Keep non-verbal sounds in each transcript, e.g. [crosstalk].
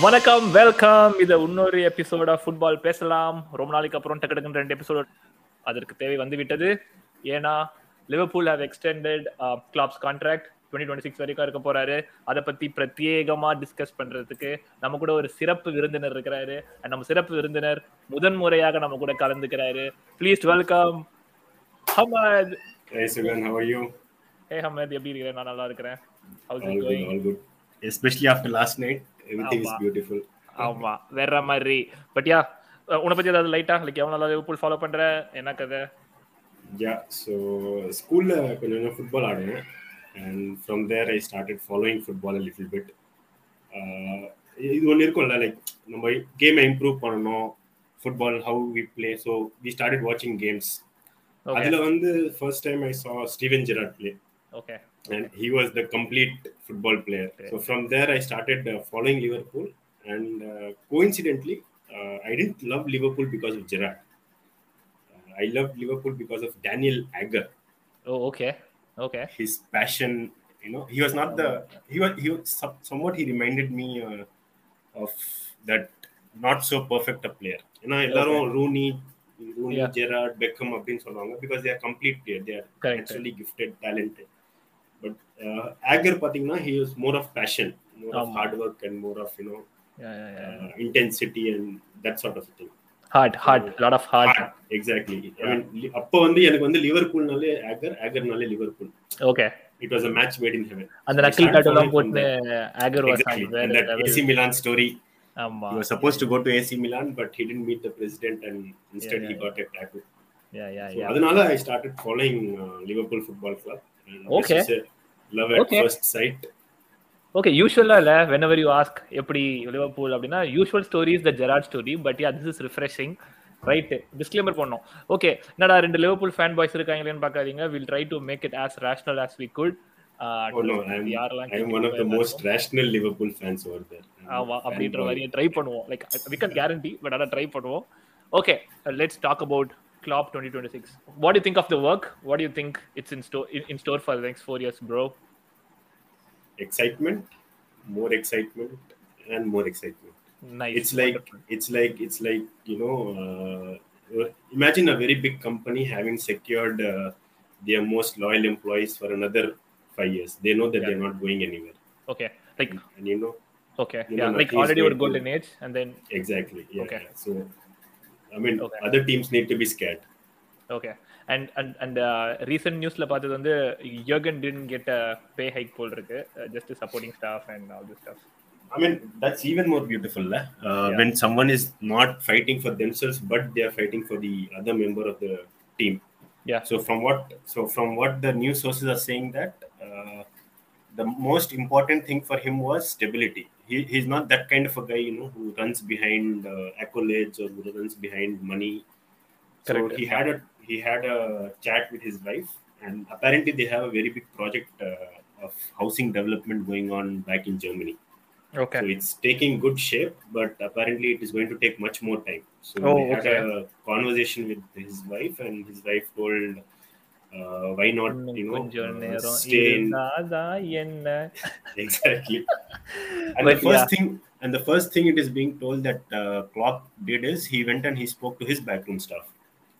வணக்கம் வெல்கம் இது இன்னொரு எபிசோட் ஃபுட்பால் பேசலாம். ரொம்ப நாளைக்கு அப்புறம் டக்கு ரெண்டு எபிசோட் அதற்கு தேவை வந்து விட்டது ஏன்னா Liverpool have extended Klopp's contract twenty twenty six வரைக்கும் இருக்க போறாரு. அதை பத்தி பிரத்யேகமா டிஸ்கஸ் பண்றதுக்கு நம்ம கூட ஒரு சிறப்பு விருந்தினர் இருக்கிறாரு. நம்ம சிறப்பு விருந்தினர் முதன் முறையாக நம்ம கூட கலந்துக்கிறாரு. Please welcome Hamad? Hey Hamad எப்படி இருக்கிறேன் நான் நல்லா இருக்கிறேன். How's All it good, everything is beautiful ஆமா. வேற மாதிரி. பட் யா உன பத்தி ஏதாவது லைட்டா லைக் எவ்வளவு நல்லா லிவர்பூல் ஃபாலோ பண்ற? என்ன கதை? யா ஸோ ஸ்கூல்ல கொஞ்சம் கொஞ்சம் ஃபுட்பால் ஆடுவேன் and from there I started following football little bit இது ஒன்று இருக்கும்ல லைக் நம்ம கேமை இம்ப்ரூவ் பண்ணணும். Football how we play so we started வாட்சிங் கேம்ஸ் அதில் வந்து first time I saw Steven Gerrard play okay and he was the complete football player. Okay. So from there, I started uh, following Liverpool, and uh, coincidentally, uh, I didn't love Liverpool because of Gerrard. Uh, I loved Liverpool because of Daniel Agger. O okay okay His passion, you know, he was not the he was he was some- somewhat he reminded me uh, of that not so perfect a player. You know, எல்லாரும் Rooney, Rooney, Yeah. Gerrard, Beckham அப்படின்னு சொல்லுவாங்க because they are complete player. They are Correct. actually gifted, Agger பாத்தீங்கன்னா he is more of passion more of hard work and more of you know intensity and that sort of thing hard hard lot of hard exactly I mean அப்ப வந்து எனக்கு வந்து லிவர்பூல்னாலே Agger ஆகர்னாலே Liverpool okay it was a match made in heaven அந்த நக்கல் cut போட்டு Agger was அந்த AC Milan story ஆமா. He was supposed to go to AC Milan but he didn't meet the president and instead yeah, yeah, he got அதனால i started following uh, liverpool football club. At Okay. first sight. Okay யூஷுவலா இல்ல. When you ask எப்படி Liverpool அப்படின்னா usual stories the Gerrard story but yeah this is refreshing right disclaimer பண்ணோம் okay என்னடா ரெண்டு Liverpool fan boys இருக்காங்களேன்னு பார்க்காதீங்க. Will try to make it as rational as we could no I'm, யாரெல்லாம் I'm one of the most rational Liverpool fans over there. I'm a ஆமா அப்படின்ற. மாதிரி try பண்ணுவோம். Like we can guarantee but அதான் try பண்ணுவோம். Okay let's talk about Klopp twenty twenty six what you think of the work what you think it's in store in store for next four years bro excitement, more excitement, and more excitement. Nice. It's like Wonderful. it's like it's like you know. Uh, imagine a very big company having secured uh, their most loyal employees for another five years. They know that yeah. they're not going anywhere. Okay. Like and, and you know. Okay. You yeah. Know, like already your golden age, and then. Exactly. Yeah. Okay. So, I mean, okay. other teams need to be scared. Okay and and and recent நியூஸ்ல பார்த்தது வந்து யோகன் didn't get a pay hike போல் இருக்கு just supporting staff and all this staff I mean, that's even more beautiful lah. Uh, Yeah. when someone is not fighting for themselves, but they are fighting for the other member of the team. Yeah. So from what so from what the news sources are saying that uh, the most important thing for him was stability. He, he's not that kind of a guy, you know, who runs behind uh, accolades or who runs behind money. Correct. So he had a he had a chat with his wife, and apparently they have a very big project uh, of housing development going on back in Germany. Okay. So it's taking good shape, but apparently it is going to take much more time. So oh, we had okay. a conversation with his wife, and his wife told, uh, "Why not, you know, uh, stay in." [laughs] exactly. [laughs] And but the first yeah. thing, and the first thing it is being told that uh, Klopp did is he went and he spoke to his backroom staff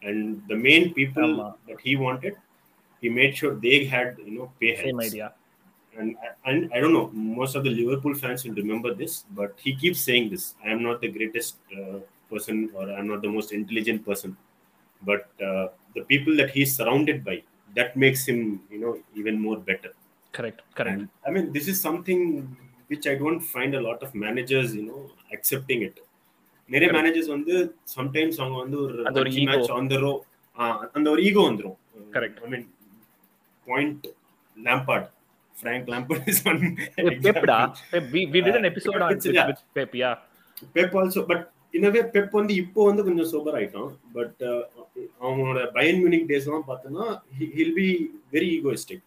and the main people um, that he wanted he made sure they had you know pay same heads. idea and, and I don't know, most of the Liverpool fans will remember this, but he keeps saying this I am not the greatest uh, person or I'm not the most intelligent person. But uh, the people that he's surrounded by, that makes him, you know, even more better. Correct, correct. And, I mean, this is something which I don't find a lot of managers, you know, accepting it. நிறைய. Managers வந்து sometimes அவங்க வந்து ஒரு அந்த ஒரு. Match on the row அந்த ஒரு ego வந்துரும். Correct. I mean point Lampard Frank Lampard is one பெப்டா we we did an episode on with, pep yeah. Pep also but anyway Pep வந்து இப்போ வந்து கொஞ்சம் சூப்பர் ஆயிட்டான். பட் அவங்களோட பயன் மியூனிக் டேஸ்லாம் பார்த்தோன்னா ஹில் பி வெரி ஈகோயிஸ்டிக்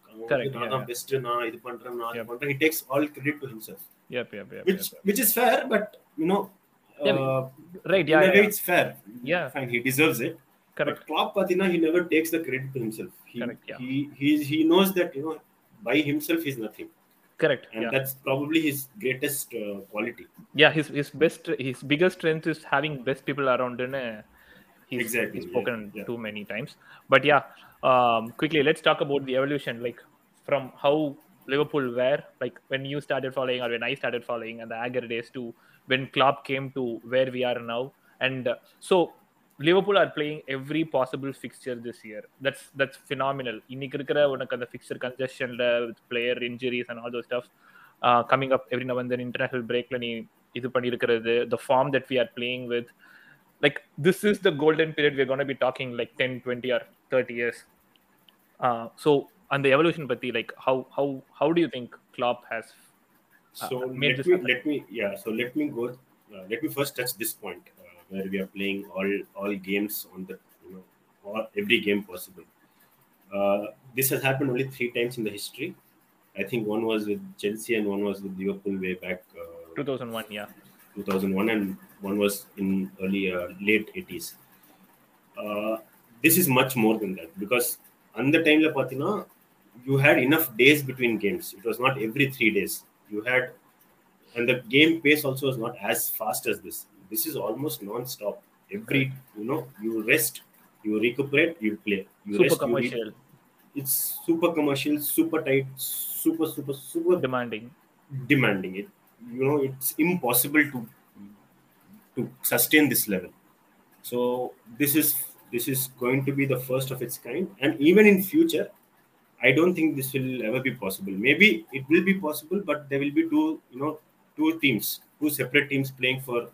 நான் தான் பெஸ்ட் நான் இது பண்றேன் நான். இது பண்றேன். He takes all credit to himself yep yep yep, which which is fair but you know uh, right in yeah, a yeah, way yeah. it's fair. Yeah. fine he deserves it. Correct. But Klopp patina he never takes the credit to himself. He Correct, yeah. he he he knows that you know by himself he's nothing. Correct and yeah. that's probably his greatest uh, quality. yeah his his best his biggest strength is having best people around and uh, he's, Exactly, he's spoken too many times. But yeah um quickly let's talk about the evolution like from how liverpool were like when you started following or when i started following and the agar days to when Klopp came to where we are now and uh, so liverpool are playing every possible fixture this year that's that's phenomenal இன்னைக்கு இருக்கிற உனக்கு அந்த fixture கன்ஜெஷன்ல player injuries and all those stuff coming up every now then international பிரேக்ல நீ இது பண்ணியிருக்கிறது the form that we are playing with like this is the golden period we gonna be talking like ten twenty or thirty years so அந்த evolution பத்தி like how how how to you think clap has So made let this me happen. let me yeah. So let me go. Uh, let me first touch this point uh, where we are playing all all games on the you know all, every game possible. Uh, this has happened only three times in the history. I think one was with Chelsea and one was with Liverpool way back uh, 2001 yeah 2001 and one was in early uh, late 80s uh, this is much more than that because அந்த டைம்ல பார்த்தீங்கன்னா you had enough days between games. It was not every three days. You had and the game pace also was not as fast as this. This is almost non-stop. Every you know you rest you recuperate you play. You super rest you commercial. It's super commercial super tight super super super demanding. demanding. It you know it's impossible to to sustain this level. So this is this is going to be the first of its kind. And even in future i don't think this will ever be possible. Maybe it will be possible but there will be two you know two teams two separate teams playing for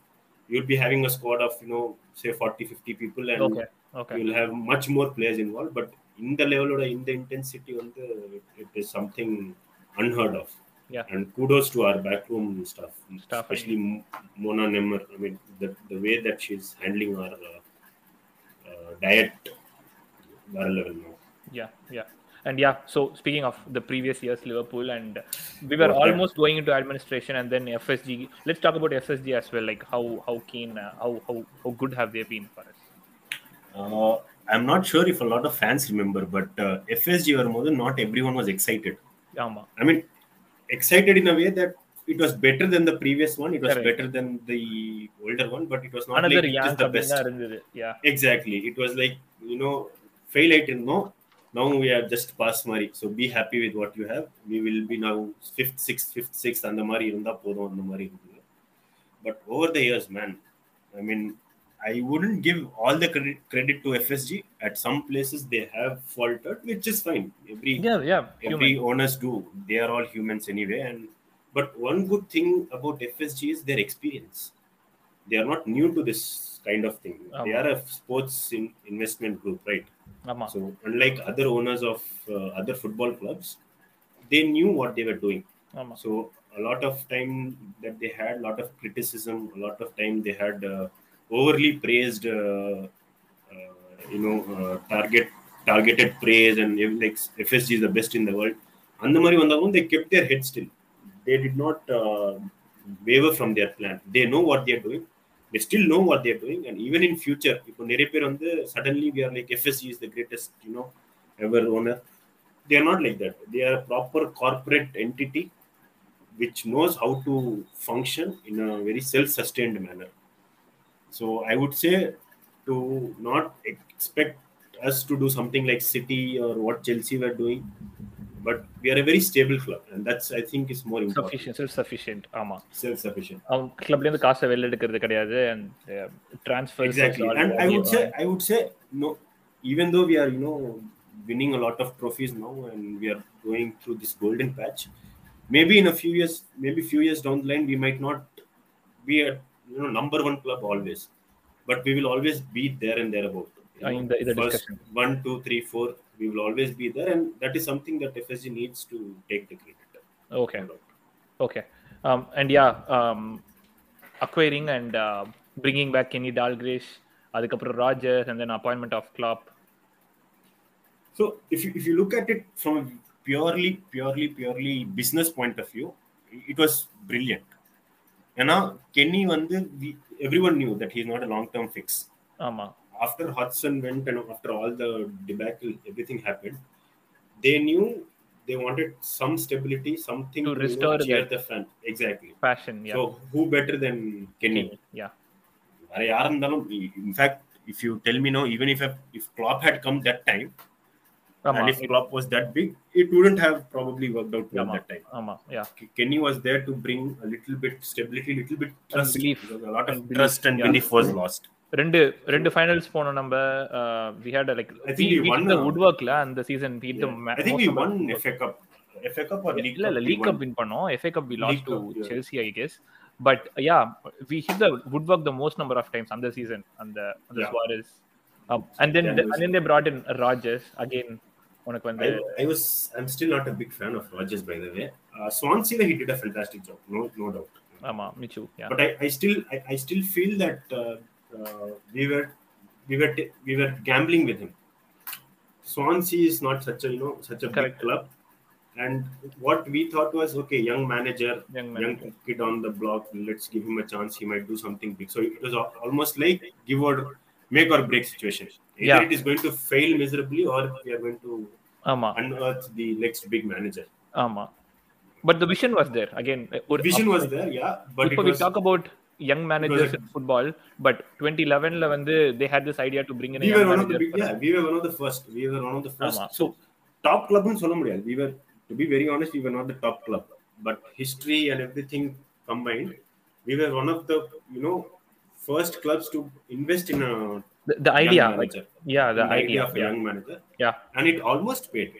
you'll be having a squad of you know say 40 50 people and okay okay. you'll have much more players involved but in the level or in the intensity on the it is something unheard of. Yeah. and kudos to our backroom staff, Staff, especially M- mona nemmer i mean the, the way that she's handling our uh, uh, diet bar level now. Yeah, yeah. And yeah, so speaking of the previous year's Liverpool, and we were okay. almost going into administration, and then FSG. Let's talk about FSG as well. Like how how keen, uh, how how how good have they been for us? Uh, I'm not sure if a lot of fans remember, but uh, FSG or more than not everyone was excited. Yeah, I mean, excited in a way that it was better than the previous one. It was Correct. better than the older one, but it was not Another like it is the best. Yeah. Exactly. It was like, you know, fail it didn't now we are just past mari so be happy with what you have we will be now fifth sixth fifth sixth அந்த மாதிரி இருந்தா போதும் அந்த மாதிரி இருந்தது but over the years man i mean i wouldn't give all the credit, credit to fsg at some places they have faltered which is fine every yeah, yeah. every Human. owners do they are all humans anyway and but one good thing about fsg is their experience they are not new to this kind of thing they ஆமா. are a sports in, investment group right ஆமா. so unlike other owners of uh, other football clubs they knew what they were doing ஆமா. so a lot of time that they had a lot of criticism a lot of time they had uh, overly praised uh, uh, you know uh, target targeted praise and ev- like fsg is the best in the world அந்த மாதிரி வந்தாலும் they kept their head still they did not uh, waver from their plan they know what they are doing they still know what they are doing and even in future இப்போ நிறைய பேர் வந்து suddenly we are like fsg is the greatest you know ever owner they are not like that they are a proper corporate entity which knows how to function in a very self-sustained manner so i would say to not expect us to do something like city or what chelsea were doing but we are a very stable club and that's i think is more important Sufficient, self sufficient. ஆமா. self-sufficient அவங்க கிளப்ல இருந்து காசை வெளில எடுக்கிறது கிடையாது and uh, transfers exactly also and are i would only say on- i would say no even though we are you know winning a lot of trophies now and we are going through this golden patch maybe in a few years maybe few years down the line we might not be a you know number one club always but we will always be there and thereabout You Uh, know, in the- in the first discussion. one two three four we will always be there and that is something that fsg needs to take the credit. Okay. Okay. Um, and yeah um, acquiring and uh, bringing back kenny Dalglish adikapur rajesh and then appointment of Klopp so if you, if you look at it from purely purely purely business point of view it was brilliant. you know kenny one everyone knew that he's not a long term fix. ஆமா after Hodgson went and after all the debacle, everything happened, they knew they wanted some stability, something to, to restore you know, the fan. Exactly. Fashion. Yeah. So who better than Kenny? Kenny yeah. In fact, if you tell me no, even if a, if Klopp had come that time, um, and if Klopp was that big, it wouldn't have probably worked out well that time. Um, yeah. Kenny was there to bring a little bit stability, a little bit trust. Because a lot of belief, trust and yeah. was lost. ரெண்டு ரெண்டு finals போனோம் நம்ம we had like I think we won the would வர்க்ல அந்த season beat the I think we won FA cup FA cup or league இல்ல இல்ல league cup win பண்ணோம். FA cup we lost to Chelsea I guess but yeah we hit the woodwork the most number of times அந்த season அந்த அந்த Suarez and then and then they brought in ராஜஸ் again உனக்கு வந்து I was I am still not a big fan of ராஜஸ் by the way ஸ்வான்சில he did a fantastic job. No no doubt. ஆமா மிச்சு but I I still I still feel that Uh, we were we were we were gambling with him. Swansea is not such a you know such a Correct. big club, and what we thought was okay, young manager, young manager, young kid on the block, let's give him a chance. He might do something big. So it was almost like give or make or break situation. Either yeah. it is going to fail miserably, or we are going to Ama. unearth the next big manager. Ama. But the vision was there again. Vision was there, yeah. But we talk about young managers in football but 2011ல வந்து they had this idea to bring in we were one of the yeah, we were one of the first. We were one of the first. So top club னு சொல்ல முடியாது. We were, to be very honest, we were not the top club. But history and everything combined, we were one of the, you know, first clubs to invest in a the, the idea like yeah the the idea idea of a yeah. young manager. Yeah. And it almost paid.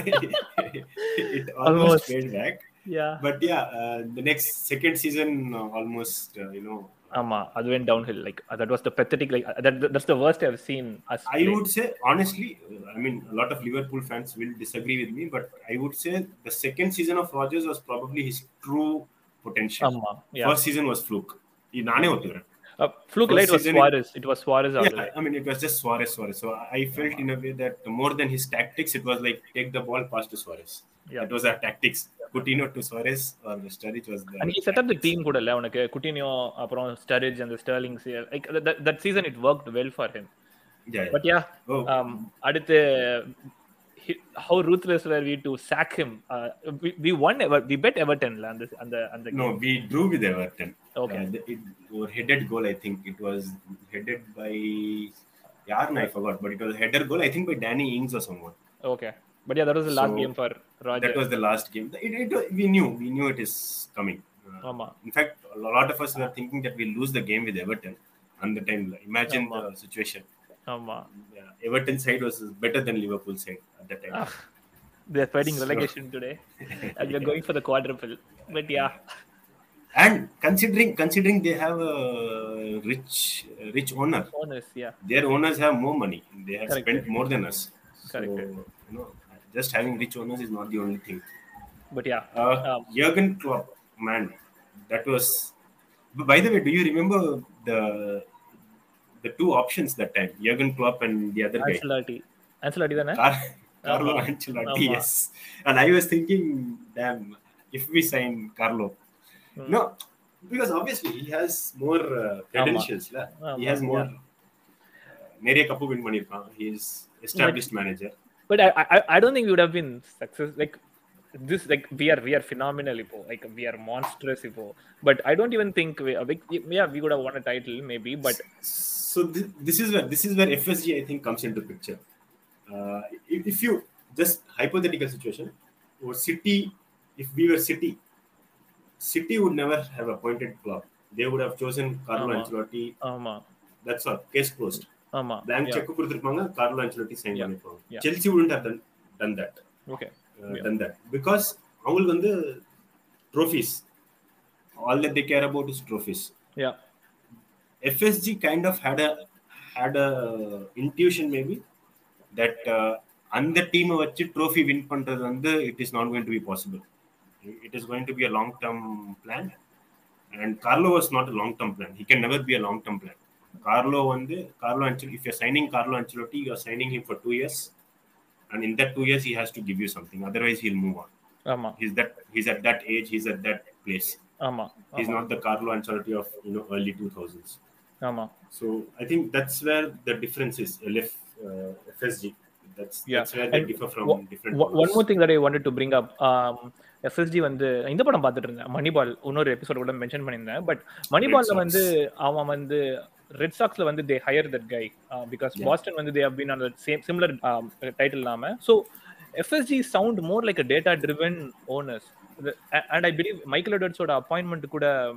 it almost, Almost. paid back. yeah but yeah uh, the next second season uh, almost uh, you know uh, ஆமா other went downhill like uh, that was the pathetic like that that's the worst i've seen us i would say honestly uh, i mean a lot of liverpool fans will disagree with me but i would say the second season of Rodgers was probably his true potential ஆமா yeah. first season was fluke நானே ஒத்துக்கிறேன் uh, fluke late was Suarez. It, was Suarez. Yeah. I mean, it was just Suarez, Suarez. So I felt in a way that more than his tactics, it was like take the ball past to Suarez yeah. it was our tactics Coutinho to Suarez, and the Sturridge was there. And he set or Sturridge was there and he set up the team கூட இல்ல உனக்கு Coutinho அப்புறம் that and Sterling like that season it worked well for him um, yeah அடுத்து how ruthless were we to sack him? Uh, we, we won, Ever- we bet Everton and the, and the, and the No, we drew with Everton. Okay. Uh, the, it, headed goal, I think it was headed by Yarn, I forgot, but it was a header goal, I think by Danny Ings or someone. Okay. But yeah, that was the last so, game for Roger. That was the last game. It, it, we knew, we knew it is coming. Uh, in fact, a lot of us were thinking that we'll lose the game with Everton on the time. Imagine Amma. the situation. Amma. Yeah, Everton side was better than Liverpool side at that time. Ah, they're fighting so. relegation today, [laughs] and we're going for the quadruple. But yeah. And considering considering they have a rich rich owner, owners, yeah. Their owners have more money. They have Correct. spent more than us. Correct. You know, just having rich owners is not the only thing. but yeah Uh, Um, Jurgen Klopp, man, that was. But by the way, do you remember the the two options that time? Jurgen Klopp and the other guy, Ancelotti Ancelotti தானே Car- Carlo Amma. Ancelotti. Amma. Yes, and I was thinking, damn, if we sign Carlo, Hmm. no, because obviously he has more uh, credentials. la. He Amma, has more. yeah. நிறைய cup win பண்ணிருக்கான் he is established manager but I, I, I don't think we would have been success like this like we are we are phenomenally poor like we are monstrous poor but i don't even think we like, yeah we could have won a title maybe but so this, this is where this is where fsg i think comes into picture. Uh, if, if you just hypothetical situation or city if we were city city would never have appointed Klopp they would have chosen carlo uh-huh. ancelotti. uh-huh. that's all. Case closed. ஆமா. Bank cheque கொடுத்துருப்பாங்க. Carlo Ancelotti sign பண்ணிருப்பாங்க Chelsea wouldn't have done that okay done that because அவங்களுக்கு வந்து trophies all that they care about is trophies yeah FSG kind of had a had a intuition maybe that அந்த டீமை வச்சு trophy win பண்றது வந்து it is not going to be possible it is going to be a long term plan and Carlo was not a long term plan he can never be a long term plan Carlo வந்து Carlo அன்சில் if you signing Carlo Ancelotti you are signing him for two years and in that two years he has to give you something otherwise he'll move on ஆமா. He's that he's at that age he's at that place ஆமா. He's ஆமா. Not the Carlo Ancelotti of you know early 2000s ஆமா. So I think that's where the difference is. LF, uh, FSG, that's Yeah. that's where they And differ from wha- different One one more thing that I wanted to bring up. Um, SSG வந்து இந்த படம் பார்த்துட்டு இருந்தேன். மணிபால் இன்னொரு episode கூட mention பண்ணியிருந்தேன். But மணிபால்ல. வந்து அவன் வந்து ரெட் சாக்ஸ்ல வந்து they hired that guy because. Boston வந்து they have been on same similar title இல்லாம so FSG sound more like a data driven owners and I believe Michael Edwards' appointment could uh,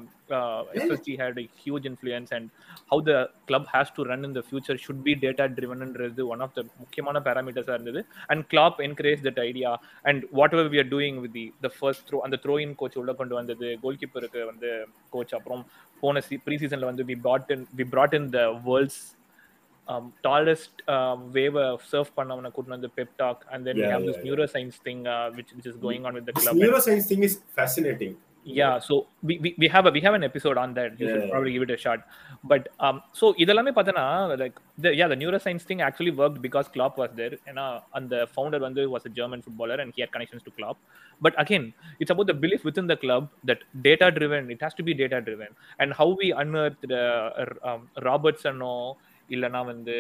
SSG had a huge influence, and how the club has to run in the future should be data driven and one of the முக்கியமான parameters இருந்தது and Klopp encouraged that idea and whatever we are doing with the the first throw அந்த throw in coach உள்ள கொண்டு வந்தது goal keeper வந்து coach அப்புறம் போன pre சீசன்ல வந்து we brought in we brought in the world's tallest வேவ serve பண்ணவனை கூட்டு வந்து Pep talk and then we Yeah, have this. Neuroscience thing which which is going on with the club neuroscience thing is fascinating. yeah so we, we, we have a we have an episode on that you should Yeah. probably give it a shot but um so இதெல்லாமே பார்த்தனா like the yeah the neuroscience thing actually worked because Klopp was there ஏன்னா அந்த founder வந்து was a German footballer and he had connections to Klopp but again it's about the belief within the club that data driven it has to be data driven and how we unearthed the um, Robertsonோ இல்லனா வந்து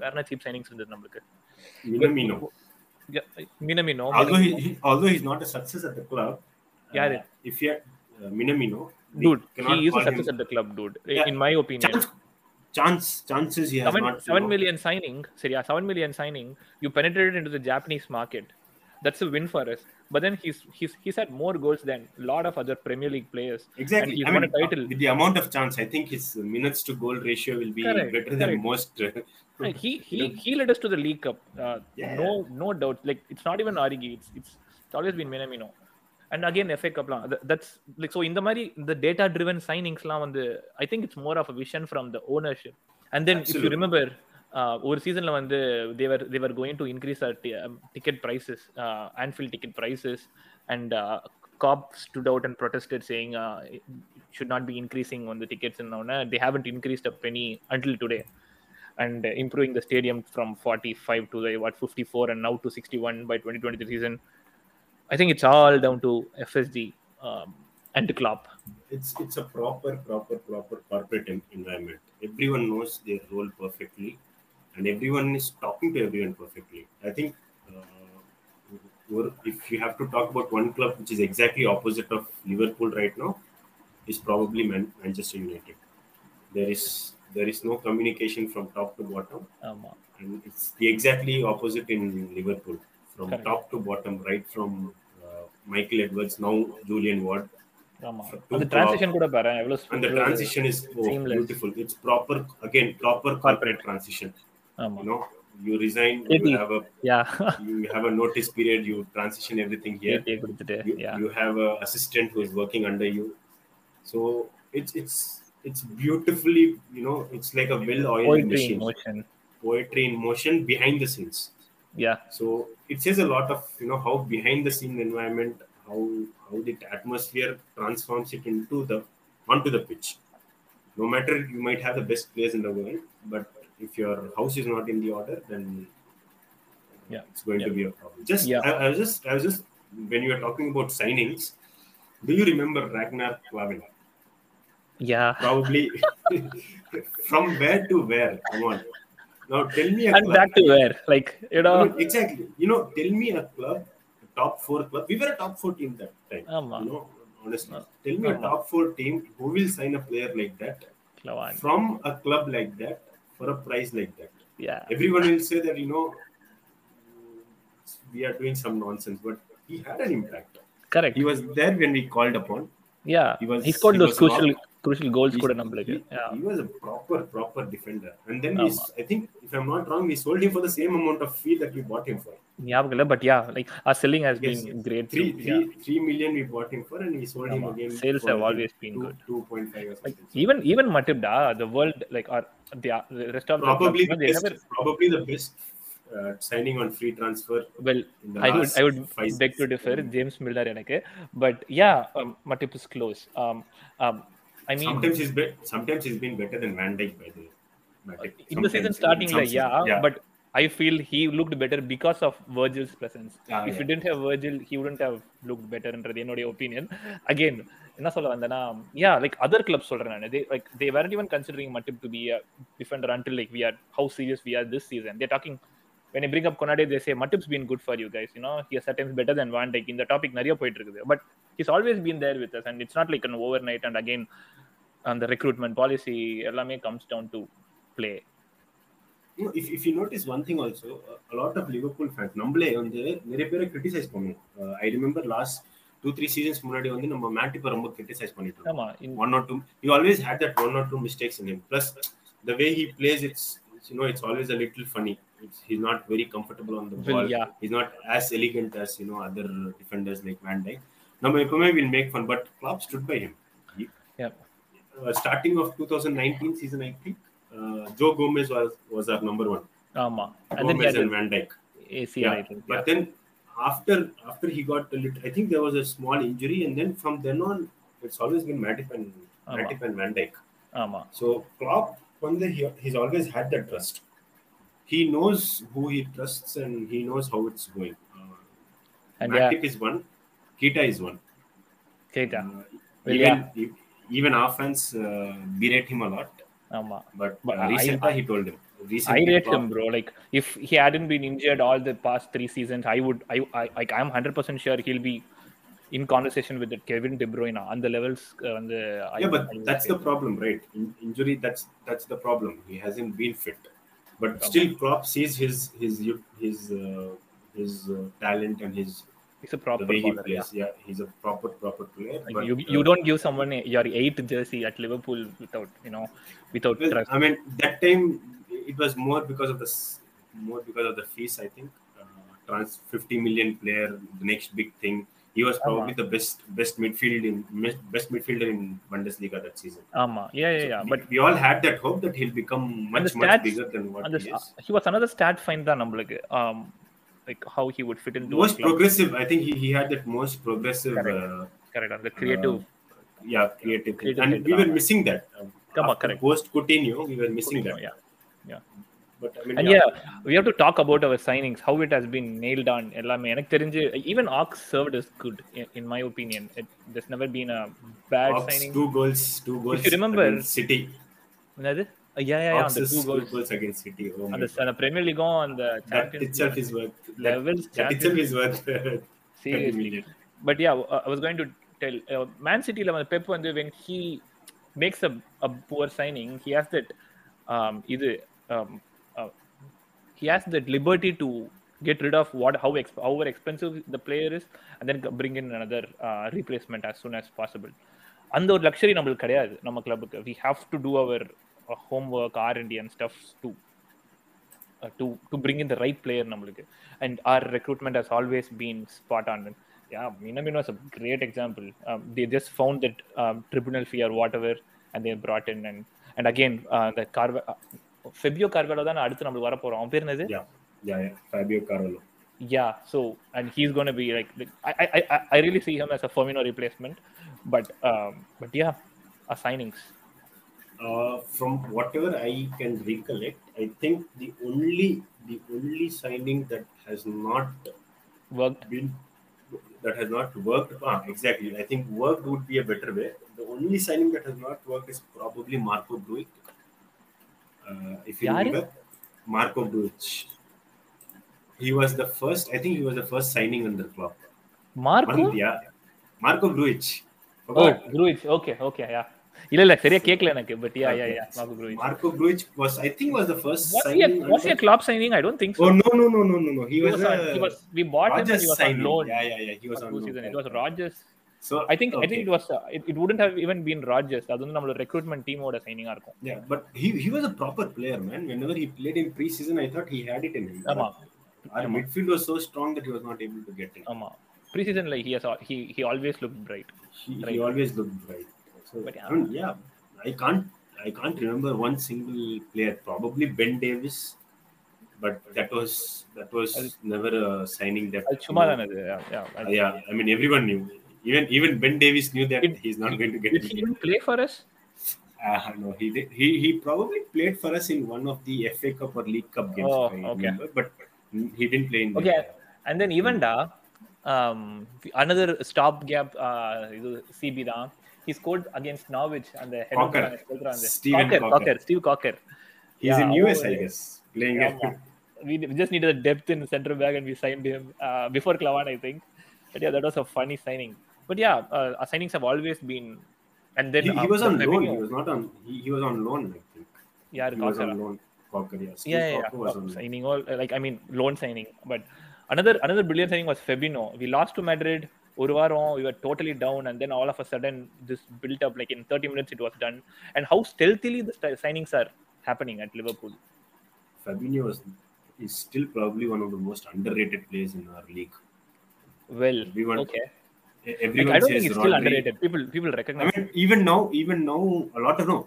வேற என்ன cheap signings இருந்தது நம்மளுக்கு Minamino. Minamino Although he, he- although he's not a success at the club, Yeah, uh, if he had uh, Minamino, we dude cannot he is a call him- success at the club dude Yeah. in my opinion chance, chance chances he has seven, not. you seven know. million signing சரியா seven million signing you penetrated into the japanese market that's a win for us but then he's he's he's had more goals than a lot of other premier league players Exactly. and he's I won mean, a title with the amount of chance, I think his minutes to goal ratio will be Correct, better than correct. most. uh, Like, he he Yeah. he led us to the league cup uh, Yeah. no no doubt like it's not even arigi it's it's, it's always been minamino and again FA Cup லாம் that- that's like so இந்த மாதிரி இந்த data driven signings லாம் வந்து I think it's more of a vision from the ownership and then if you Absolutely. remember uh, ஒரு சீசன்ல வந்து they were they were going to increase our t- um, ticket prices uh, Anfield ticket prices and uh, Cobb stood out and protested saying uh, it should not be increasing on the tickets and now they haven't increased a penny until today and uh, improving the stadium from 45 to the what 54 and now to 61 by 2023 season i think it's all down to fsg um, and Klopp. it's it's a proper, proper, proper corporate en- environment. Everyone knows their role perfectly, and everyone is talking to everyone perfectly. I think uh, or if you have to talk about one club which is exactly opposite of Liverpool right now, is probably Man- Manchester United. There is there is no communication from top to bottom, ஆமா and it's the exactly opposite in Liverpool. From Correct. top to bottom, right from uh, Michael Edwards, now Julian Ward, ஆமா Two அந்த transition கூட பாரு எவ்வளவு and the எவ்வளவு- transition is oh, Seamless. beautiful it's proper you know you resign you have a yeah. you have a notice period you transition everything here. You, yeah. you have an assistant who is working under you. So it's it's it's beautifully you know it's like a well oiled poetry machine. in motion. Poetry in motion behind the scenes. Yeah. So it says a lot of you know how behind the scene environment how how the atmosphere transforms it into the onto the pitch. No matter you might have the best players in the world but if your house is not in the order, then yeah, it's going yeah. to be a problem. Just yeah. I, I, was just I was just when you were talking about signings, do you remember Ragnar Klavan? Yeah, probably [laughs] from where to where? Come on. Now tell me and club. back to where, like you know I mean, exactly. You know, tell me a club, a top four club. We were a top four team that time. Amma. You know, honestly, tell me a top four team who will sign a player like that Klavani. from a club like that for a price like that. yeah Everyone will say that you know we are doing some nonsense, but he had an impact. correct He was there when we called upon. yeah He was- he scored he those crucial. Crucial goals He- கூட நம்மளுக்கு He, was a proper, proper defender. And then we. I think, if I'm not wrong, we sold him for the same amount of fee that we bought him for. ஞாபகம் இல்ல but yeah like been yes. great three, too. three, yeah three million we bought him for, and we sold him again. Sales have always been two- good. 2.5 or like something. even even matibda the world like or the, the rest of probably the the best, never probably the best uh, signing on free transfer well I would I would beg to differ. James Milner எனக்கு but yeah um, Matip is close um um I mean, sometimes he's be- sometimes he's been better than Van Dijk by the way. Uh, in the season starting, like, yeah, yeah, but I feel he looked better because of Virgil's presence. Ah, if yeah. you didn't have Virgil, he wouldn't have looked better. என்னுடைய opinion again என்ன சொல்ல வந்தேன்னா yeah like other club they நான் they like they weren't even considering மட்டும் to be a defender until we are how serious we are this season. They're talking when I bring up Konaté, they say Matip's been good for you guys. You know, he is better than Van Dijk. In the topic, நிறைய But he's always been there with us, and it's not like an overnight. And again, அந்த recruitment policy எல்லாமே comes down to play if if you notice one thing also lot of Liverpool fans நம்மளே வந்து நிறைய பேரை criticise பண்ணுவோம். I remember last two three seasons முன்னாடி வந்து நம்ம மேட்டிப்பை ரொம்ப கிரிட்டிசைஸ் பண்ணிட்டு இருக்கோம் one or two you always had that one or two mistakes in plus the way he plays it's you know it's always a little funny. It's, he's not very comfortable on the ball. yeah. he's not as elegant as you know other defenders like van dijk. நம்ம எப்பவுமே will make fun but Klopp stood by him Uh, starting of 2019 season, I think uh, Joe Gomez was was our number one. Ama. And Gomez then and Van Dijk. ACL, yeah. I think. Yeah. But then after after he got a little, I think there was a small injury, and then from then on, it's always been Matip and Ama. Matip and Van Dijk. Ama. So Klopp, from he, he's always had that trust. He knows who he trusts, and he knows how it's going. Uh, and Matip yeah. is one. Keita is one. Keita. Uh, well, even, yeah even our fans uh, berate him a lot, but, But uh, I- recently he told him. I rate him, bro. Like if he hadn't been injured all the past three seasons, I would, I, I, like, I'm hundred percent sure he'll be in conversation with Kevin De Bruyne on the levels. Uh, on the, I, yeah, but I that's say. the problem, right? In, injury, that's that's the problem. He hasn't been fit, but still, Klopp sees his his his uh, his uh, talent and his He's a proper he plays, yeah. yeah. he's a proper proper player. Like but, you, you uh, don't give someone your eighth jersey at Liverpool without you know without trust. I mean that time it was more because of the more because of the fees. I think uh, trans fifty million player, the next big thing. He was probably uh-huh. the best best midfield in best midfielder in Bundesliga that season. Ama. yeah, yeah, so yeah. But we all had that hope that he'll become much stats, much bigger than what he is. He was another stat finder. Um, like how he would fit into most a club. progressive i think he, he had that most progressive Correct. uh, correct on the creative yeah creative, thing. Creative and side, we were yeah. missing that um, Come on, after correct. post coutinho we were missing that yeah but i mean and yeah, yeah we have to talk about our signings how it has been nailed on எல்லாமே எனக்கு தெரிஞ்சு even ox served is good in, in my opinion it, there's never been a bad Ox, signing two goals two goals you remember- against city என்னது yeah yeah yeah Ox's அந்த two two goals goals against city oh my அந்த God. அந்த premier லீகும் அந்த that champions itself is worth that, levels that itself is worth [laughs] uh, 30 seriously million. but yeah uh, i was going to tell uh, man city la வந்து pep வந்து when he makes a, a poor signing he has that um இது um uh, he has that liberty to get rid of what how exp- however expensive the player is and then bring in another uh, replacement as soon as possible அந்த ஒரு luxury நம்மளுக்கு கிடையாது நம்ம கிளப்புக்கு we have to do our home work or and and stuff to to to bring in the right player நம்மளுக்கு and R recruitment has always been spot on yeah minamino is a great example um, they just found that um, tribunal fee or whatever and they brought in and and again uh, the carve uh, ஃபெபியோ Carvalho தான் அடுத்து நம்மளுக்கு வர போறோம் அவன் பேர் என்னது yeah yeah yeah fabio carvalho yeah so and he's going to be like, like I, I i i really see him as a firmino replacement but um but yeah uh, signings uh, from whatever i can recollect i think the only the only signing that has not worked been that has not worked. Ah, exactly. I think worked would be a better way. The only signing that has not worked is probably Marco Grujic. Uh, if you remember, Marco Grujic. He was the first. I think he was the first signing under Klopp. marco One- yeah, Marco Grujic. oh gruic okay okay yeah இல்ல இல்ல சரியா கேக்கல எனக்கு but yeah yeah yeah Marko Grujic Marko Grujic was I think was the first signing was he club signing I don't think so no no no no no he was he was we bought him he was on loan yeah yeah yeah he was on loan it was Rodgers So I think okay. I think it was uh, it, it wouldn't have even been Rajas. அது வந்து நம்மளோட recruitment team ஓட signing ஆ இருக்கும். Yeah, but he he was a proper player man. Whenever he played in preseason I thought he had it in him. ஆமா. Our midfield was so strong that he was not able to get it. ஆமா. Preseason like he has he he always looked bright. He, right. he always looked bright. So but yeah. I don't, yeah, I can't I can't remember one single player. Probably Ben Davies, but that was that was Al- never a signing that. You know, yeah, yeah, I, yeah. I mean, everyone knew. Even even Ben Davies knew that he's not going to get. Did he even play for us? Uh, no, he did. He he probably played for us in one of the FA Cup or League Cup games. Oh, okay. Remember, but he didn't play in. The, okay, and then even hmm. da, um, another stopgap, uh, CB da. He scored against Norwich and the head Caulker. of the Steven Caulker, Caulker. Caulker, Steve Caulker. He's Yeah, in US, I guess, playing. Yeah, we, we just needed a depth in center back and we signed him uh, before Klavan, I think. But yeah, that was a funny signing. But yeah, uh, our signings have always been. And then He, he was on loan. He was not on. He, he was on loan. I think. Yeah, He was Caulker. on loan. Caulker, yeah. Steve yeah, yeah, Caulker was on loan. signing all like I mean loan signing. But another another brilliant signing was Fabinho. We lost to Madrid. ஒரு வாரம் we were totally down and then all of a sudden this built up like in 30 minutes it was done and how stealthily the st- signings are happening at Liverpool Fabinho was, is still probably one of the most underrated players in our league. well Everyone- okay E- like, Everyone I don't says think it's still Rodri. underrated people people I recognize mean, even now, even now, a lot of no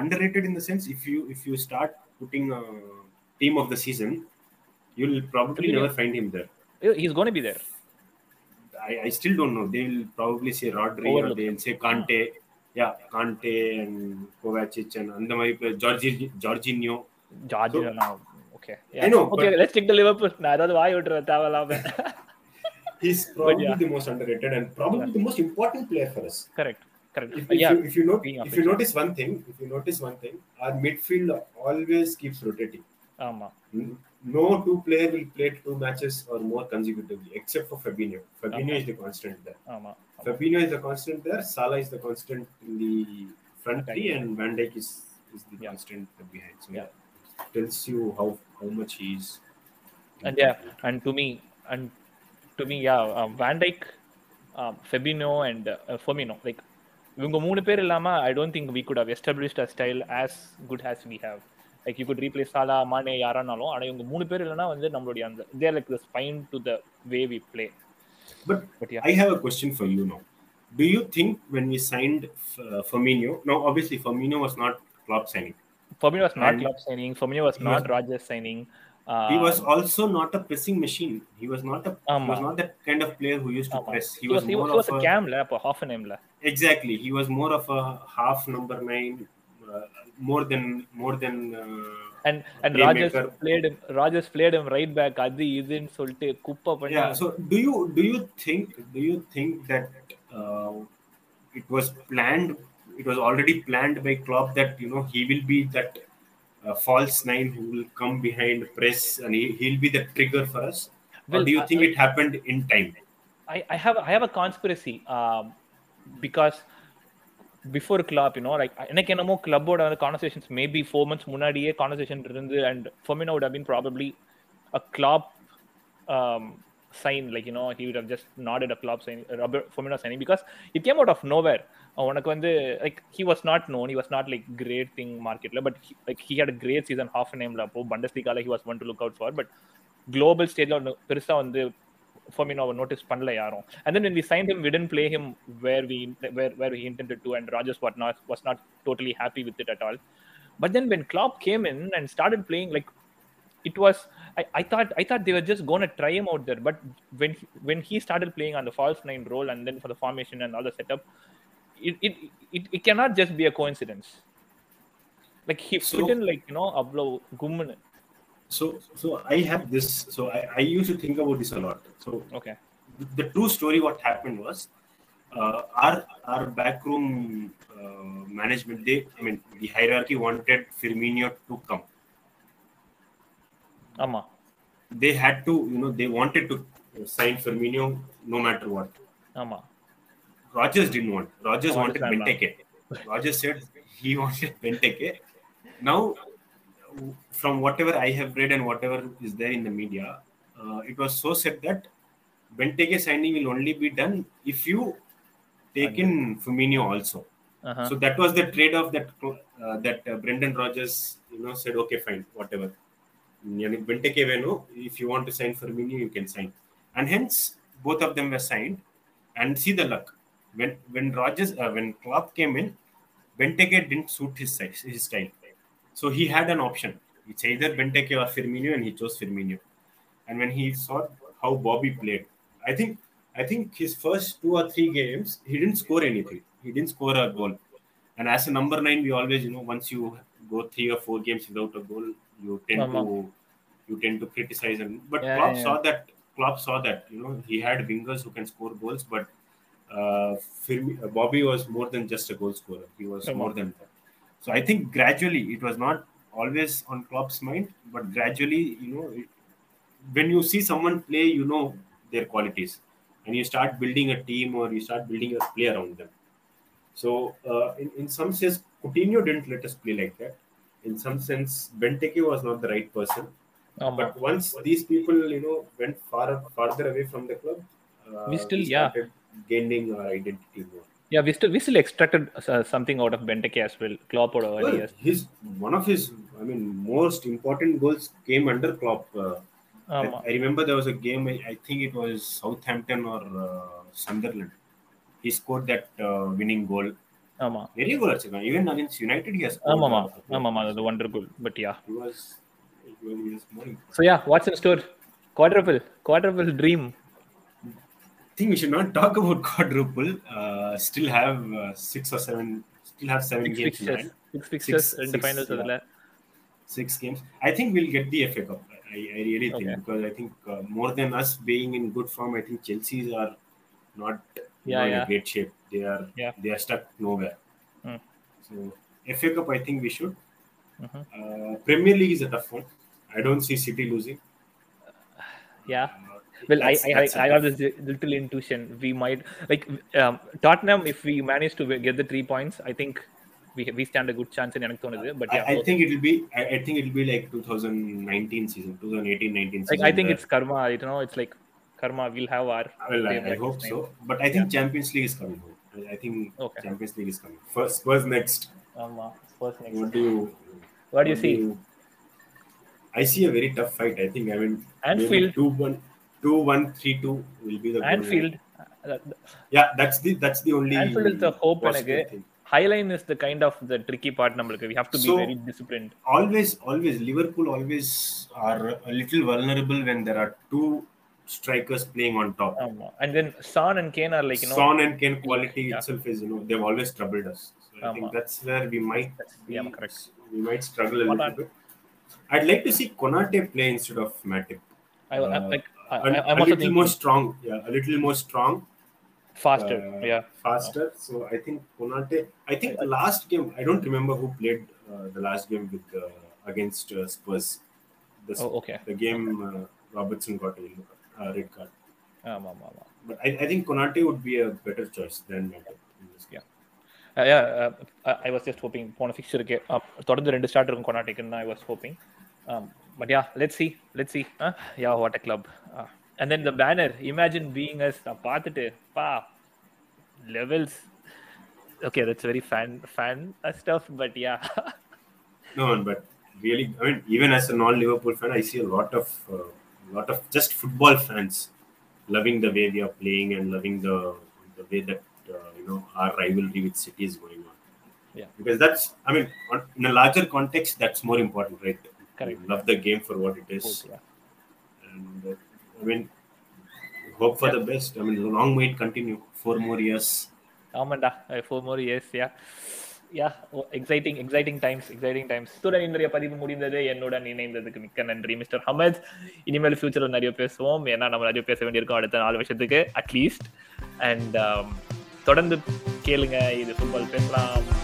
underrated in the sense if you if you start putting a team of the season, you'll probably Fabinho. never find him there. it. he's going to be there I, I still don't know. They will probably say Rodri or they will say Kante. Yeah, Kante and Kovacic and Andamari, Georgi, Jorginho. Jorginho, so, now. okay. Yeah. I know. Okay, but, let's take the Liverpool. No, that's don't know why you would travel He's probably yeah. the most underrated and probably yeah. the most important player for us. Correct. Correct. If, if yeah. you, if, you, not, if you notice one thing, if you notice one thing, our midfield always keeps rotating. ஆமா No two player will play two matches or more consecutively, except for Fabinho. Fabinho is the constant there. ஆமா Fabinho is the constant there. Salah is the constant in the front Attack. three, and Van Dijk is, is the Yeah. constant behind. So Yeah. yeah, tells you how how much he is. and yeah and to me and to me yeah uh, Van Dijk um, Fabinho and uh, Firmino like இவங்க மூணு பேர் இல்லாம ஐ don't think we could have established a style as good has we have like you could replace சாலா மானே யாரானாலும் ஆனா இவங்க மூணு பேர் இல்லைன்னா வந்து நம்மளுடைய அந்த தேர் like the spine to the way we play But but yeah I have a question for you now. Do you think when we signed uh, Firmino, now obviously Firmino was not club signing. Firmino was not And- club signing Firmino was He not was- Rogers signing uh, he was also not a pressing machine. He was not a he ஆமா. was not that kind of player who used to ஆமா. press. He, he was was he more was, he was of a a camல அப்போ half a nameல exactly. He was more of a half number nine, uh, uh, more than more than uh, and and Rajas played him. Rajas played him right back. Adi isn't solte kuppa. Yeah. So do you do you think do you think that uh, it was planned? It was already planned by Klopp that you know he will be that uh, false nine who will come behind press and he, he'll be the trigger for us. Well, or do you think uh, it happened in time? I, I have I have a conspiracy um, because before Klopp you know like எனக்கு என்னமோ கிளப்போட வந்து conversations maybe four months முன்னாடியே conversation இருந்து and Firmino would have probably a Klopp sign like you know he would have just not a Klopp sign rather Firmino signing because it came out of nowhere உனக்கு வந்து like he was not known he was not like great thing மார்க்கெட்டில் but like he had great season half நேம்ல அப்போ பண்டஸ்லிகால he was one to look out for but global ஸ்டேஜில் ஒன்று பெருசாக வந்து For me, Firmino notice பண்ணல யாரும் and then when we signed him we didn't play him where we where where he intended to and Rodgers was not was not totally happy with it at all. But then when Klopp came in and started playing like it was I, I thought I thought they were just going to try him out there. But when when he started playing on the false nine role and then for the formation and all the setup it it, it, cannot just be a coincidence. Like he so, fit in like you know ablo கும்முன்னு so so i have this so i, I used to think about this a lot. So okay. the, the true story what happened was uh, our our backroom uh, management they i mean the hierarchy wanted firmino to come. Amma. they had to you know they wanted to sign firmino no matter what. Amma. Rodgers didn't want. Rodgers wanted benteke. Rodgers said he [laughs] wanted benteke. Now from whatever I have read and whatever is there in the media, uh, it was so said that Benteke signing will only be done if you take in Firmino also. Uh-huh. So that was the trade-off that uh, that uh, Brendan Rodgers, you know, said, okay, fine, whatever. Benteke if you want to sign Firmino, you can sign. And hence, both of them were signed. And see the luck. When when Rodgers, uh, when Klopp came in, Benteke didn't suit his size, his style. So he had an option. It's either Benteke or Firmino, and he chose Firmino. And when he saw how Bobby played, I think I think his first two or three games, he didn't score anything. He didn't score a goal. And as a number nine, we always, you know, once you go three or four games without a goal, you tend Mama. to you tend to criticize him. But Yeah, Klopp yeah, saw that. Klopp saw that. You know, he had wingers who can score goals, but uh, Bobby was more than just a goal scorer. He was Mama. more than that. So I think gradually it was not always on Klopp's mind, but gradually, you know, it, when you see someone play, you know their qualities, and you start building a team or you start building a play around them. So, uh, in, in some sense, Coutinho didn't let us play like that. In some sense, Benteke was not the right person. ஆமா But once these people, you know, went far farther away from the club, uh, We still, yeah. gaining our identity more. yeah we still we still extracted uh, something out of Benteke as well Klopp or early Well, years his one of his, I mean, most important goals came under Klopp. Uh, I, ஆமா I remember there was a game. I, I think it was Southampton or uh, Sunderland. He scored that uh, winning goal. ஆமா Very good, actually. Even against United, he has. scored, ஆமாமா uh, ஆமாமா அது wonder goal but yeah He was. He was, he was more think we should not talk about [laughs] quadruple. Uh, still have uh, six or seven. Still have seven six games. Fixtures. Six fixtures six, and finals. Yeah. Six games. I think we'll get the FA Cup. I, I really think okay. because I think uh, more than us being in good form, I think Chelsea's are not, yeah, not yeah. in great shape. They are yeah. they are stuck nowhere. Mm. So FA Cup, I think we should. Mm-hmm. Uh, Premier League is a tough one. I don't see City losing. Yeah. Uh, Well, I, that's- I, that's a I, I have tough- this little intuition. We might like um, Tottenham. If we manage to get the three points, I think we we stand a good chance in எனக்கு தோணுது. But I, yeah, I think it will be. I, I think it will be like 2019 season, 2018-19 season. like I think where- it's karma. You know, it's like karma. We'll have our. Well, I, game I like hope this so. time. But I think Champions League is coming home. I, I think Okay. Champions League is coming. First, Spurs next. ஆமா, Spurs next. What do you? What do you see? I see a very tough fight. I think I mean Anfield. two one, Two one three two will be the Anfield. Goal. Yeah, that's the that's the only. Anfield is the hope. Eh, thing. Highline is the kind of the tricky part. We have to be so, very disciplined. Always, always Liverpool always are a little vulnerable when there are two strikers playing on top. Um, and then Son and Kane are like you know. Son and Kane quality yeah. itself is you know they've always troubled us. So um, I think that's where we might be, yeah, correct. we might struggle a Konaté. little bit. I'd like to see Konaté play instead of Matip. I, uh, like a little more strong. Yeah, a little more strong. Faster. Uh, yeah. Faster. So I think Konaté. I think the last game. I don't remember who played uh, the last game with uh, against uh, Spurs. The, oh, okay. The game uh, Robertson got a uh, red card. Um, um, um, but I, I, think Konaté would be a better choice than Matip in this game. Yeah. yeah, I was just hoping போன ஃபிக்ஸருக்கு the ரெண்டு start இருக்கும் கொனாட்டிக்குன்னு I was hoping. Um, but yeah let see let see yeah what a club and then the banner imagine being as பார்த்துட்டு பா levels okay that's very fan fan stuff but yeah No, but really, I mean, even as a non-Liverpool fan, I see a lot of, uh, lot of just football fans loving the way we are playing and loving the the way that uh, you know our rivalry with City is going on. Yeah. because that's, I mean, on, in a larger context, that's more important, right? Correct. Love the game for what it is, yeah. and uh, I mean, hope for the best. I mean, long may it continue, four more years. ஆமாண்டா. Four more years yeah yeah exciting exciting times exciting times இத்துடன் இன்றைய பதிவு முடிந்தது. என்னுடன் இணைந்ததுக்கு மிக்க நன்றி mister Hamad. இனிமேல் ஃபியூச்சரில் நிறைய பேசுவோம். ஏன்னா நம்ம நிறைய பேச வேண்டியிருக்கோம் அடுத்த நாலு வருஷத்துக்கு அட்லீஸ்ட் அண்ட் தொடர்ந்து கேளுங்க. இது ஃபுட்பால் பேசலாம்.